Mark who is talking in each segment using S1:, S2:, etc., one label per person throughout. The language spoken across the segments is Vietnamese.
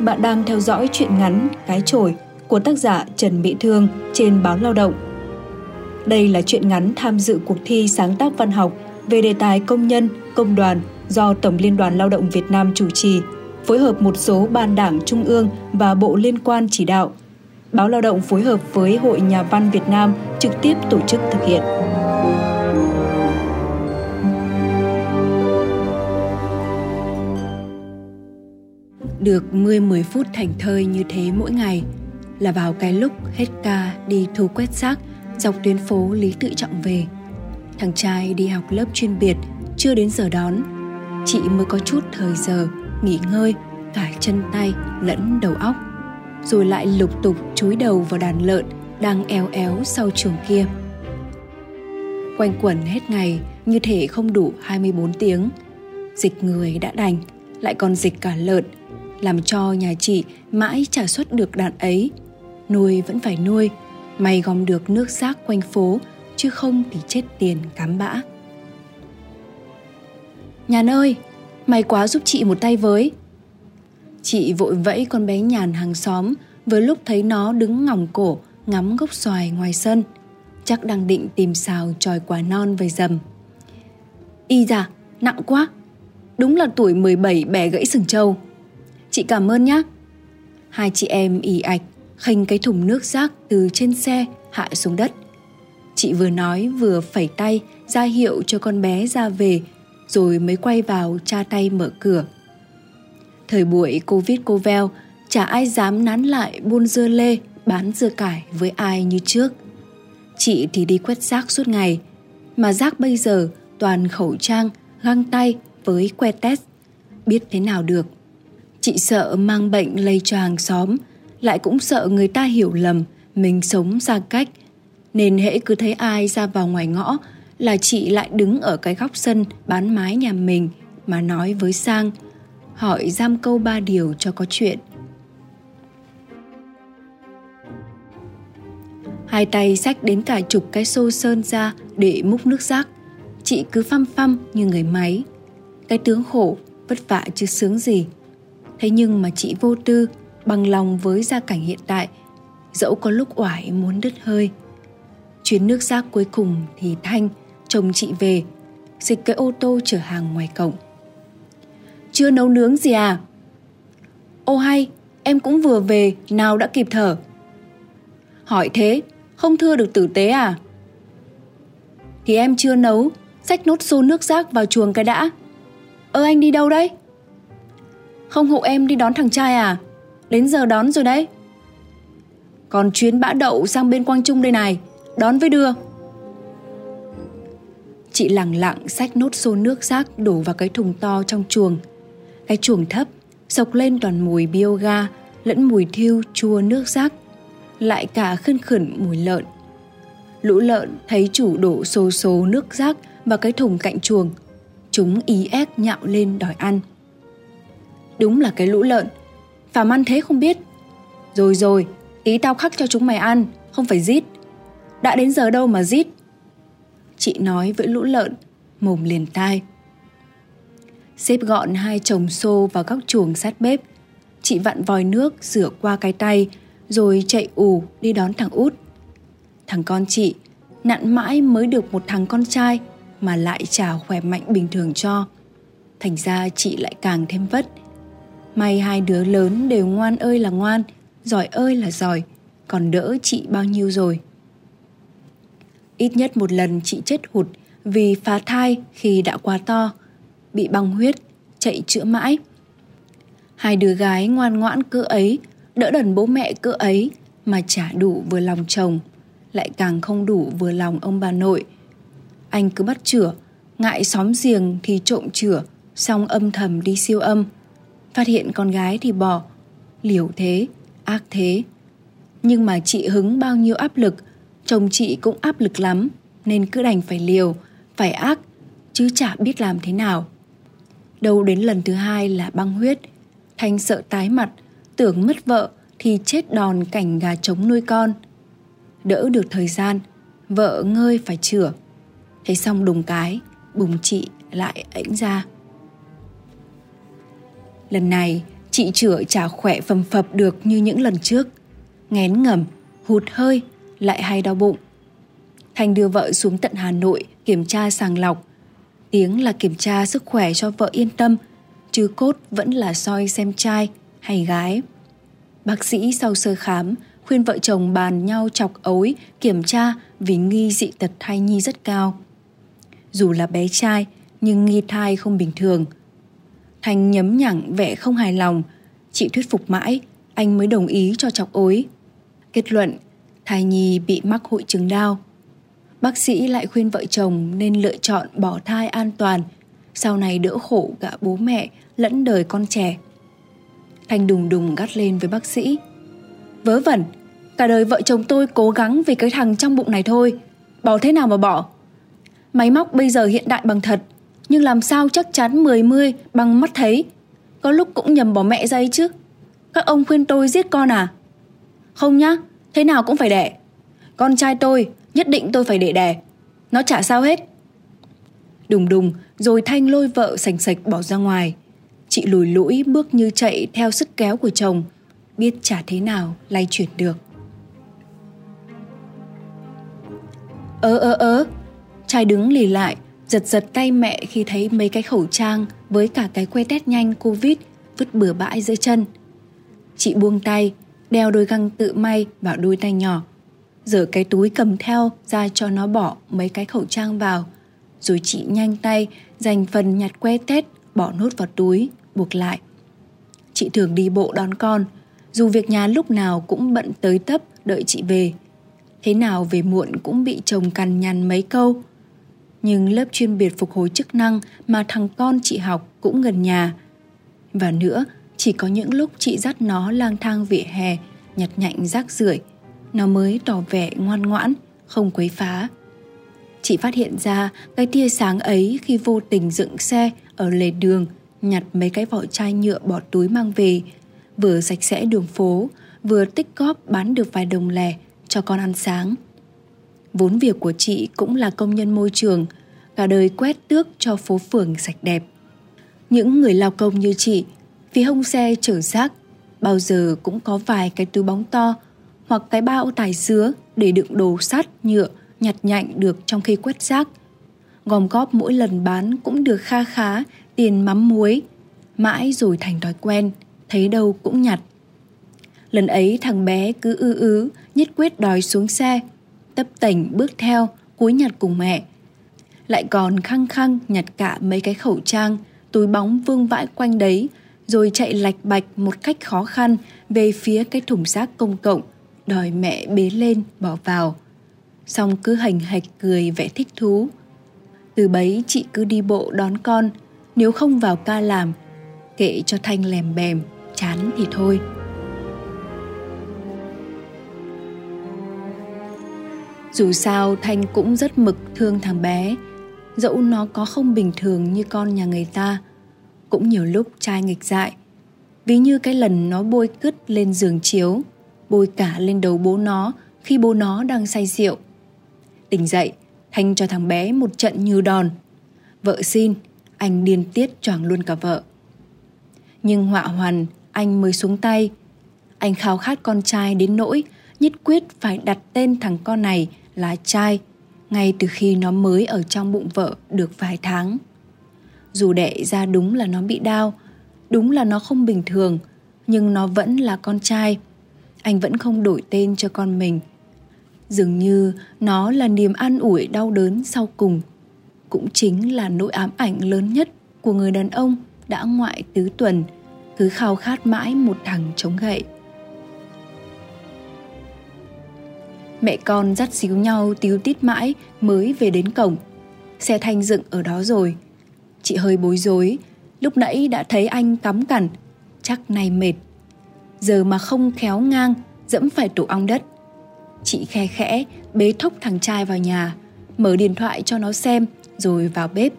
S1: Bạn đang theo dõi truyện ngắn Cái chổi của tác giả Trần Mỹ Thương trên báo Lao động. Đây là truyện ngắn tham dự cuộc thi sáng tác văn học về đề tài công nhân, công đoàn do Tổng Liên đoàn Lao động Việt Nam chủ trì, phối hợp một số ban đảng trung ương và bộ liên quan chỉ đạo. Báo Lao động phối hợp với Hội Nhà văn Việt Nam trực tiếp tổ chức thực hiện. Được 10-10 phút thành thơi như thế mỗi ngày là vào cái lúc hết ca đi thu quét rác dọc tuyến phố Lý Tự Trọng về. Thằng trai đi học lớp chuyên biệt chưa đến giờ đón. Chị mới có chút thời giờ nghỉ ngơi cả chân tay lẫn đầu óc. Rồi lại lục tục chúi đầu vào đàn lợn đang éo éo sau trường kia. Quanh quẩn hết ngày như thể không đủ 24 tiếng. Dịch người đã đành, lại còn dịch cả lợn – làm cho nhà chị mãi trả xuất được đạn ấy. Nuôi vẫn phải nuôi, may gom được nước rác quanh phố, chứ không thì chết tiền cám bã. Nhàn ơi, mày quá giúp chị một tay với. Chị vội vẫy con bé Nhàn hàng xóm với lúc thấy nó đứng ngỏng cổ ngắm gốc xoài ngoài sân. Chắc đang định tìm xào tròi quả non về dầm. Y da, nặng quá. Đúng là tuổi 17 bẻ gãy sừng trâu. Chị cảm ơn nhé. Hai chị em ỉ ạch khênh cái thùng nước rác từ trên xe hạ xuống đất. Chị vừa nói vừa phẩy tay ra hiệu cho con bé ra về rồi mới quay vào cha tay mở cửa. Thời buổi Covid cô veo, chả ai dám nán lại buôn dưa lê, bán dưa cải với ai như trước. Chị thì đi quét rác suốt ngày, mà rác bây giờ toàn khẩu trang, găng tay với que test. Biết thế nào được. Chị sợ mang bệnh lây cho hàng xóm, lại cũng sợ người ta hiểu lầm mình sống xa cách. Nên hễ cứ thấy ai ra vào ngoài ngõ là chị lại đứng ở cái góc sân bán mái nhà mình mà nói với Sang, hỏi giam câu ba điều cho có chuyện. Hai tay xách đến cả chục cái xô sơn ra để múc nước rác. Chị cứ phăm phăm như người máy. Cái tướng khổ, vất vả chứ sướng gì. Thế nhưng mà chị vô tư, bằng lòng với gia cảnh hiện tại, dẫu có lúc oải muốn đứt hơi. Chuyến nước rác cuối cùng thì Thanh, chồng chị về, dịch cái ô tô chở hàng ngoài cổng. Chưa nấu nướng gì à? Ô hay, em cũng vừa về, nào đã kịp thở. Hỏi thế, không thưa được tử tế à? Thì em chưa nấu, xách nốt xô nước rác vào chuồng cái đã. Ơ anh đi đâu đấy? Không hộ em đi đón thằng trai à? Đến giờ đón rồi đấy. Còn chuyến bã đậu sang bên Quang Trung đây này, đón với đưa. Chị lặng lặng xách nốt xô nước rác đổ vào cái thùng to trong chuồng. Cái chuồng thấp, sộc lên toàn mùi bioga lẫn mùi thiêu chua nước rác, lại cả khân khẩn mùi lợn. Lũ lợn thấy chủ đổ xô xô nước rác vào cái thùng cạnh chuồng. Chúng ý ép nhạo lên đòi ăn. Đúng là cái lũ lợn. Phàm ăn thế không biết. Rồi rồi, tí tao khắc cho chúng mày ăn Không phải rít Đã đến giờ đâu mà rít Chị nói với lũ lợn Mồm liền tai. Xếp gọn hai chồng xô vào góc chuồng sát bếp. Chị vặn vòi nước rửa qua cái tay Rồi chạy ù đi đón thằng út. Thằng con chị Nặn mãi mới được một thằng con trai Mà lại chả khỏe mạnh bình thường cho. Thành ra chị lại càng thêm vất. May hai đứa lớn đều ngoan ơi là ngoan, giỏi ơi là giỏi, còn đỡ chị bao nhiêu rồi. Ít nhất một lần chị chết hụt vì phá thai khi đã quá to, bị băng huyết, chạy chữa mãi. Hai đứa gái ngoan ngoãn cỡ ấy, đỡ đần bố mẹ cỡ ấy mà chả đủ vừa lòng chồng, lại càng không đủ vừa lòng ông bà nội. Anh cứ bắt chửa, ngại xóm giềng thì trộm chửa, xong âm thầm đi siêu âm – Phát hiện con gái thì bỏ. Liều thế, ác thế. Nhưng mà chị hứng bao nhiêu áp lực. Chồng chị cũng áp lực lắm Nên cứ đành phải liều Phải ác Chứ chả biết làm thế nào. Đâu đến lần thứ hai là băng huyết. Thanh sợ tái mặt Tưởng mất vợ Thì chết đòn cảnh gà trống nuôi con. Đỡ được thời gian Vợ ngơi phải chữa Thế xong đùng cái Bùng chị lại ảnh ra. Lần này, chị chữa chả khỏe phầm phập được như những lần trước. Ngén ngầm, hụt hơi, lại hay đau bụng. Thành đưa vợ xuống tận Hà Nội kiểm tra sàng lọc. Tiếng là kiểm tra sức khỏe cho vợ yên tâm, chứ cốt vẫn là soi xem trai hay gái. Bác sĩ sau sơ khám khuyên vợ chồng bàn nhau chọc ối kiểm tra vì nghi dị tật thai nhi rất cao. Dù là bé trai nhưng nghi thai không bình thường. Thành nhấm nhẳng vẻ không hài lòng, chị thuyết phục mãi, anh mới đồng ý cho chọc ối. Kết luận, thai nhi bị mắc hội chứng đau. Bác sĩ lại khuyên vợ chồng nên lựa chọn bỏ thai an toàn, sau này đỡ khổ cả bố mẹ lẫn đời con trẻ. Thành đùng đùng gắt lên với bác sĩ. Vớ vẩn, cả đời vợ chồng tôi cố gắng vì cái thằng trong bụng này thôi. Bỏ thế nào mà bỏ? Máy móc bây giờ hiện đại bằng thật, nhưng làm sao chắc chắn mười mươi bằng mắt thấy. Có lúc cũng nhầm bỏ mẹ ra ấy chứ. Các ông khuyên tôi giết con à? Không nhá, thế nào cũng phải đẻ. Con trai tôi, nhất định tôi phải để đẻ. Nó chả sao hết. Đùng đùng, rồi Thanh lôi vợ sành sạch bỏ ra ngoài. Chị lùi lũi bước như chạy theo sức kéo của chồng, biết chả thế nào lay chuyển được. Ơ ơ ơ, trai đứng lì lại, giật giật tay mẹ khi thấy mấy cái khẩu trang với cả cái que test nhanh Covid vứt bừa bãi dưới chân. Chị buông tay, đeo đôi găng tự may vào đôi tay nhỏ. Rửa cái túi cầm theo ra cho nó bỏ mấy cái khẩu trang vào. Rồi chị nhanh tay dành phần nhặt que test bỏ nốt vào túi, buộc lại. Chị thường đi bộ đón con, dù việc nhà lúc nào cũng bận tới tấp đợi chị về. Thế nào về muộn cũng bị chồng cằn nhằn mấy câu. Nhưng lớp chuyên biệt phục hồi chức năng mà thằng con chị học cũng gần nhà. Và nữa, chỉ có những lúc chị dắt nó lang thang vỉa hè, nhặt nhạnh rác rưởi, nó mới tỏ vẻ ngoan ngoãn, không quấy phá. Chị phát hiện ra cái tia sáng ấy khi vô tình dựng xe ở lề đường, nhặt mấy cái vỏ chai nhựa bỏ túi mang về, vừa sạch sẽ đường phố, vừa tích góp bán được vài đồng lẻ cho con ăn sáng. Vốn việc của chị cũng là công nhân môi trường, cả đời quét tước cho phố phường sạch đẹp. Những người lao công như chị, phía hông xe chở rác, bao giờ cũng có vài cái túi bóng to hoặc cái bao tài dứa để đựng đồ sắt, nhựa, nhặt nhạnh được trong khi quét rác. Gom góp mỗi lần bán cũng được kha khá tiền mắm muối, mãi rồi thành thói quen, thấy đâu cũng nhặt. Lần ấy thằng bé cứ ư ứ, nhất quyết đòi xuống xe, tấp tành bước theo, cúi nhặt cùng mẹ. Lại còn khăng khăng nhặt cả mấy cái khẩu trang, túi bóng vương vãi quanh đấy, rồi chạy lạch bạch một cách khó khăn về phía cái thùng rác công cộng, đòi mẹ bế lên bỏ vào. Xong cứ hành hạch cười vẻ thích thú. Từ bấy chị cứ đi bộ đón con, nếu không vào ca làm, kệ cho Thanh lèm bèm, chán thì thôi. Dù sao, Thanh cũng rất mực thương thằng bé. Dẫu nó có không bình thường như con nhà người ta, Cũng nhiều lúc trai nghịch dại. Ví như cái lần nó bôi cứt lên giường chiếu, Bôi cả lên đầu bố nó Khi bố nó đang say rượu. Tỉnh dậy, Thanh cho thằng bé một trận như đòn. Vợ xin, Anh điên tiết choàng luôn cả vợ. Nhưng họa hoàn, Anh mới xuống tay. Anh khao khát con trai đến nỗi Nhất quyết phải đặt tên thằng con này là trai ngay từ khi nó mới ở trong bụng vợ được vài tháng. Dù đẻ ra đúng là nó bị đau, đúng là nó không bình thường, nhưng nó vẫn là con trai. Anh vẫn không đổi tên cho con mình. Dường như nó là niềm an ủi đau đớn sau cùng. Cũng chính là nỗi ám ảnh lớn nhất của người đàn ông đã ngoại tứ tuần, cứ khao khát mãi một thằng chống gậy. Mẹ con dắt xíu nhau tíu tít mãi mới về đến cổng. Xe thanh dựng ở đó rồi. Chị hơi bối rối, lúc nãy đã thấy anh cắm cằn, chắc nay mệt. Giờ mà không khéo ngang, dẫm phải tổ ong đất. Chị khe khẽ bế thốc thằng trai vào nhà, mở điện thoại cho nó xem rồi vào bếp.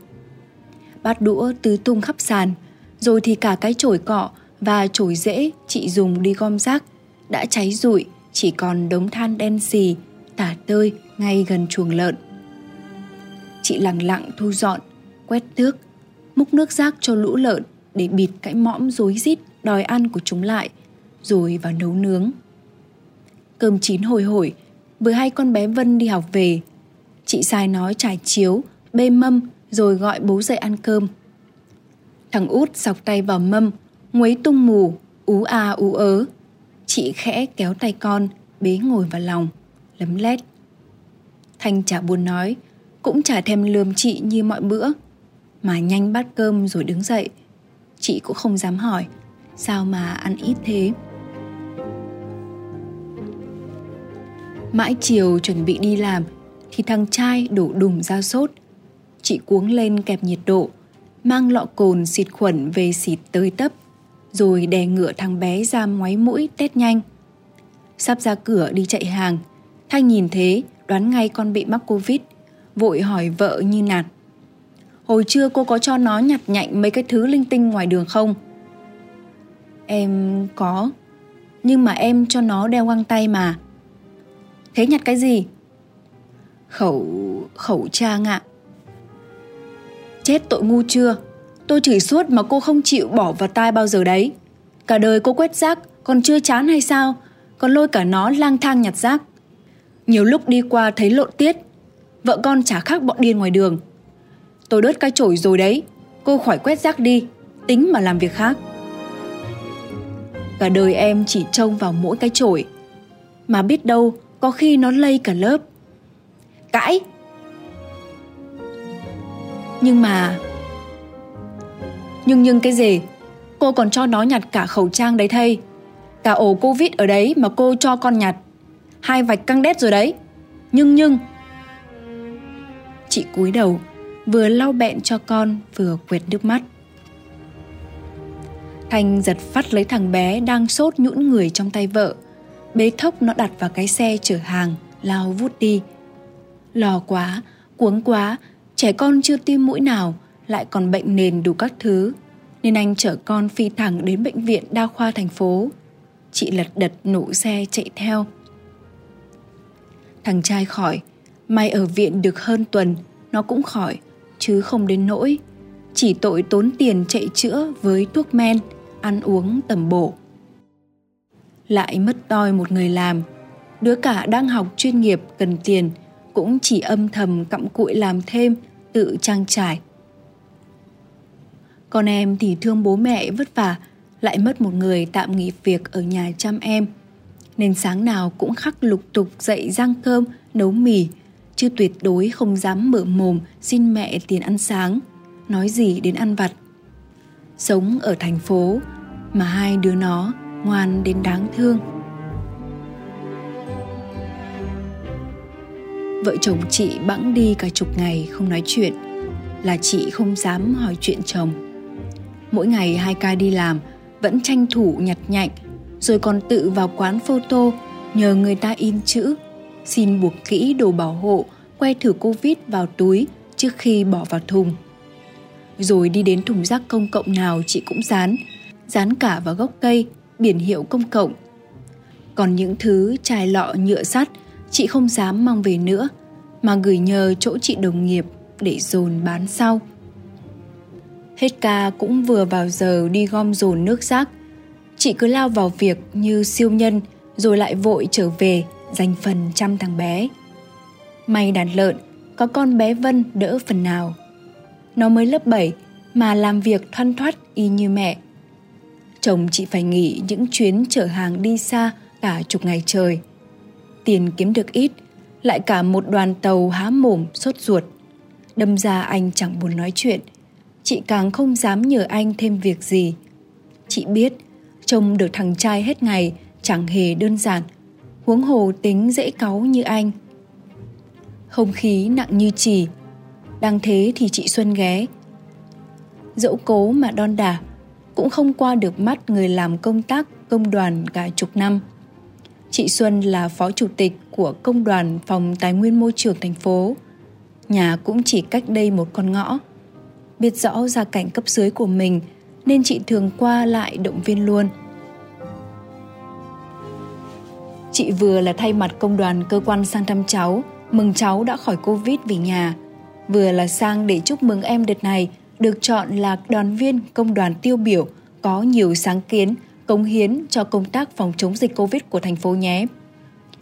S1: Bát đũa tứ tung khắp sàn, rồi thì cả cái chổi cọ và chổi rễ chị dùng đi gom rác đã cháy rụi chỉ còn đống than đen xì tả tơi ngay gần chuồng lợn chị lặng lặng thu dọn quét tước múc nước rác cho lũ lợn để bịt cái mõm rối rít đòi ăn của chúng lại, rồi vào nấu nướng. Cơm chín hồi hổi, vừa hai con bé Vân đi học về. Chị sai nói trải chiếu, bê mâm rồi gọi bố dậy ăn cơm. Thằng út sọc tay vào mâm, nguấy tung mù, ú a à, ú ớ. Chị khẽ kéo tay con, bế ngồi vào lòng, lấm lét. Thanh chả buồn nói, cũng chả thèm lườm chị như mọi bữa, mà nhanh bát cơm rồi đứng dậy. Chị cũng không dám hỏi, sao mà ăn ít thế? Mãi chiều chuẩn bị đi làm thì thằng trai đổ đùng ra sốt. Chị cuống lên kẹp nhiệt độ, mang lọ cồn xịt khuẩn về xịt tới tấp, rồi đè ngựa thằng bé ra ngoáy mũi test nhanh. Sắp ra cửa đi chạy hàng, Thanh nhìn thế đoán ngay con bị mắc Covid, vội hỏi vợ như nạt. Hồi trưa cô có cho nó nhặt nhạnh mấy cái thứ linh tinh ngoài đường không? Em có, nhưng mà em cho nó đeo găng tay mà. Thế nhặt cái gì? Khẩu... khẩu trang ạ. À. Chết tội ngu chưa? Tôi chửi suốt mà cô không chịu bỏ vào tai bao giờ đấy. Cả đời cô quét rác, còn chưa chán hay sao? Còn lôi cả nó lang thang nhặt rác. Nhiều lúc đi qua thấy lộn tiết. Vợ con chả khác bọn điên ngoài đường. Tôi đớt cái chổi rồi đấy. Cô khỏi quét rác đi. Tính mà làm việc khác. Cả đời em chỉ trông vào mỗi cái chổi. Mà biết đâu có khi nó lây cả lớp. Cãi! Nhưng mà... Nhưng nhưng cái gì? Cô còn cho nó nhặt cả khẩu trang đấy thay. Cả ổ Covid ở đấy mà cô cho con nhặt. Hai vạch căng đét rồi đấy. Nhưng nhưng... Chị cúi đầu, vừa lau bẹn cho con vừa quệt nước mắt. Thanh giật phát lấy thằng bé đang sốt nhũn người trong tay vợ, bế thốc nó đặt vào cái xe chở hàng, lao vút đi. Lò quá, cuống quá, trẻ con chưa tiêm mũi nào, lại còn bệnh nền đủ các thứ, nên anh chở con phi thẳng đến bệnh viện đa khoa thành phố. Chị lật đật nổ xe chạy theo. Thằng trai khỏi, may ở viện được hơn tuần, nó cũng khỏi, chứ không đến nỗi. Chỉ tội tốn tiền chạy chữa với thuốc men, ăn uống tầm bổ. Lại mất toi một người làm, đứa cả đang học chuyên nghiệp cần tiền cũng chỉ âm thầm cặm cụi làm thêm tự trang trải con em thì thương bố mẹ vất vả, lại mất một người tạm nghỉ việc ở nhà chăm em. Nên sáng nào cũng khắc lục tục dậy rang cơm nấu mì, chứ tuyệt đối không dám mở mồm xin mẹ tiền ăn sáng, nói gì đến ăn vặt. Sống ở thành phố mà hai đứa nó ngoan đến đáng thương. Vợ chồng chị bẵng đi cả chục ngày không nói chuyện, là chị không dám hỏi chuyện chồng mỗi ngày hai ca đi làm, vẫn tranh thủ nhặt nhạnh, rồi còn tự vào quán photo nhờ người ta in chữ, xin buộc kỹ đồ bảo hộ, que thử covid vào túi trước khi bỏ vào thùng. Rồi đi đến thùng rác công cộng nào chị cũng dán dán cả vào gốc cây, biển hiệu công cộng. Còn những thứ chai lọ nhựa sắt, chị không dám mang về nữa, mà gửi nhờ chỗ chị đồng nghiệp để dồn bán sau hết ca cũng vừa vào giờ đi gom dồn nước rác. Chị cứ lao vào việc như siêu nhân, rồi lại vội trở về, dành phần chăm thằng bé. May đàn lợn, có con bé vân đỡ phần nào. Nó mới lớp 7 mà làm việc thoăn thoắt y như mẹ. Chồng chị phải nghỉ những chuyến chở hàng đi xa cả chục ngày trời. Tiền kiếm được ít, lại cả một đoàn tàu há mồm sốt ruột. Đâm ra anh chẳng buồn nói chuyện chị càng không dám nhờ anh thêm việc gì. Chị biết, trông được thằng trai hết ngày chẳng hề đơn giản. Huống hồ tính dễ cáu như anh. Không khí nặng như chỉ đang thế thì chị xuân ghé. Dẫu cố mà đon đả, cũng không qua được mắt người làm công tác, công đoàn cả chục năm. Chị xuân là phó chủ tịch của công đoàn phòng tài nguyên môi trường thành phố. Nhà cũng chỉ cách đây một con ngõ biết rõ gia cảnh cấp dưới của mình nên chị thường qua lại động viên luôn. Chị vừa là thay mặt công đoàn cơ quan sang thăm cháu mừng cháu đã khỏi covid về nhà. Vừa là sang để chúc mừng em đợt này được chọn là đoàn viên công đoàn tiêu biểu có nhiều sáng kiến, cống hiến cho công tác phòng chống dịch Covid của thành phố nhé.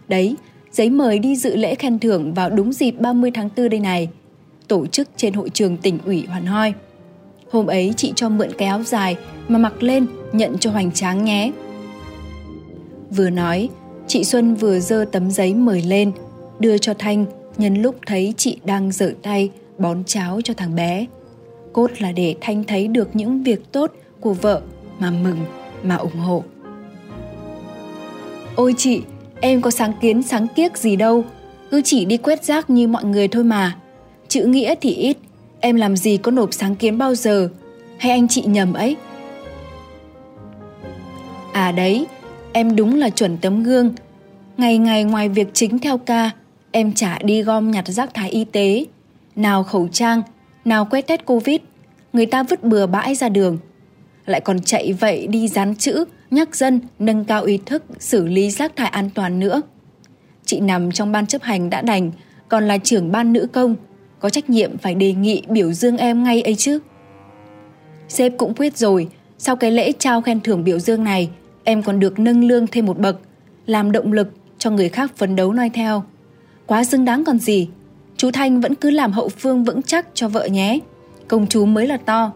S1: Đấy, giấy mời đi dự lễ khen thưởng vào đúng dịp 30 tháng 4 đây này, tổ chức trên hội trường tỉnh ủy Hoàn Hoi. Hôm ấy chị cho mượn cái áo dài mà mặc lên nhận cho hoành tráng nhé. Vừa nói, chị Xuân vừa dơ tấm giấy mời lên, đưa cho Thanh nhân lúc thấy chị đang dở tay bón cháo cho thằng bé. Cốt là để Thanh thấy được những việc tốt của vợ mà mừng, mà ủng hộ. Ôi chị, em có sáng kiến sáng kiếc gì đâu, cứ chỉ đi quét rác như mọi người thôi mà. Chữ nghĩa thì ít, em làm gì có nộp sáng kiến bao giờ, hay anh chị nhầm ấy? À đấy, em đúng là chuẩn tấm gương. Ngày ngày ngoài việc chính theo ca, em chả đi gom nhặt rác thải y tế, nào khẩu trang, nào quét test Covid, người ta vứt bừa bãi ra đường. Lại còn chạy vậy đi dán chữ, nhắc dân nâng cao ý thức xử lý rác thải an toàn nữa. Chị nằm trong ban chấp hành đã đành, còn là trưởng ban nữ công, có trách nhiệm phải đề nghị biểu dương em ngay ấy chứ. Sếp cũng quyết rồi, sau cái lễ trao khen thưởng biểu dương này, em còn được nâng lương thêm một bậc, làm động lực cho người khác phấn đấu noi theo. Quá xứng đáng còn gì. Chú Thanh vẫn cứ làm hậu phương vững chắc cho vợ nhé. Công chú mới là to.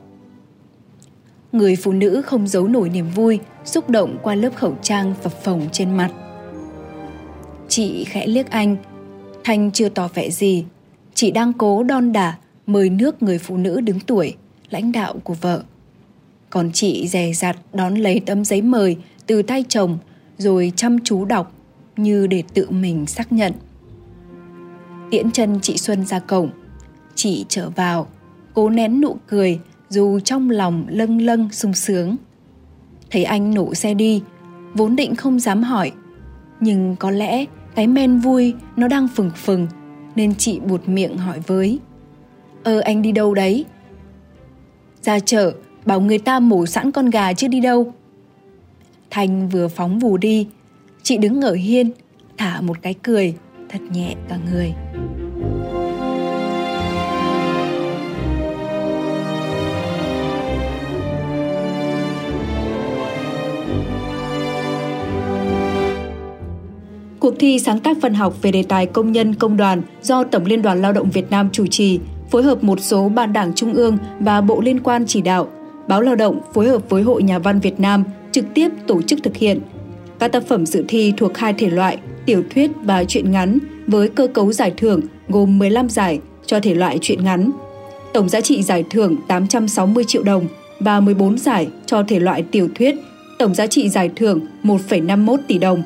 S1: Người phụ nữ không giấu nổi niềm vui, xúc động qua lớp khẩu trang phập phồng trên mặt. Chị khẽ liếc anh. Thanh chưa tỏ vẻ gì. Chị đang cố đon đả mời nước người phụ nữ đứng tuổi, lãnh đạo của vợ. Còn chị dè dặt đón lấy tấm giấy mời từ tay chồng rồi chăm chú đọc như để tự mình xác nhận. Tiễn chân chị Xuân ra cổng. Chị trở vào, cố nén nụ cười dù trong lòng lâng lâng sung sướng. Thấy anh nổ xe đi, vốn định không dám hỏi. Nhưng có lẽ cái men vui nó đang phừng phừng nên chị buột miệng hỏi với. Ơ anh đi đâu đấy? Ra chợ, bảo người ta mổ sẵn con gà chứ đi đâu. Thanh vừa phóng vù đi, chị đứng ở hiên, thả một cái cười thật nhẹ cả người. Cuộc thi sáng tác văn học về đề tài công nhân công đoàn do Tổng Liên đoàn Lao động Việt Nam chủ trì, phối hợp một số ban đảng trung ương và bộ liên quan chỉ đạo. Báo Lao động phối hợp với Hội Nhà văn Việt Nam trực tiếp tổ chức thực hiện. Các tác phẩm dự thi thuộc hai thể loại tiểu thuyết và truyện ngắn với cơ cấu giải thưởng gồm 15 giải cho thể loại truyện ngắn. Tổng giá trị giải thưởng 860 triệu đồng và 14 giải cho thể loại tiểu thuyết, tổng giá trị giải thưởng 1,51 tỷ đồng.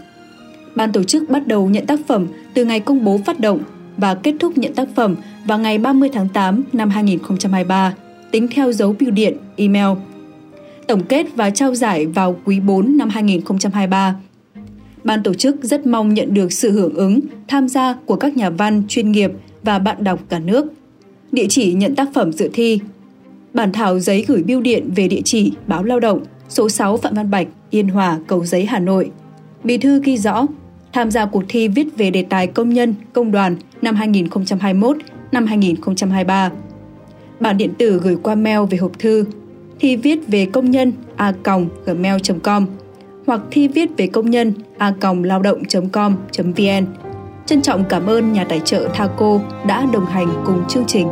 S1: Ban tổ chức bắt đầu nhận tác phẩm từ ngày công bố phát động và kết thúc nhận tác phẩm vào ngày 30 tháng 8 năm 2023, tính theo dấu bưu điện, email. Tổng kết và trao giải vào quý 4 năm 2023 ban tổ chức rất mong nhận được sự hưởng ứng, tham gia của các nhà văn chuyên nghiệp và bạn đọc cả nước. Địa chỉ nhận tác phẩm dự thi Bản thảo giấy gửi bưu điện về địa chỉ Báo Lao động, số 6 Phạm Văn Bạch, Yên Hòa, Cầu Giấy, Hà Nội. Bí thư ghi rõ, tham gia cuộc thi viết về đề tài công nhân, công đoàn năm 2021, năm 2023. Bản điện tử gửi qua mail về hộp thư thi viết về công nhân a gmail.com hoặc thi viết về công nhân a lao động.com.vn. Trân trọng cảm ơn nhà tài trợ Thaco đã đồng hành cùng chương trình.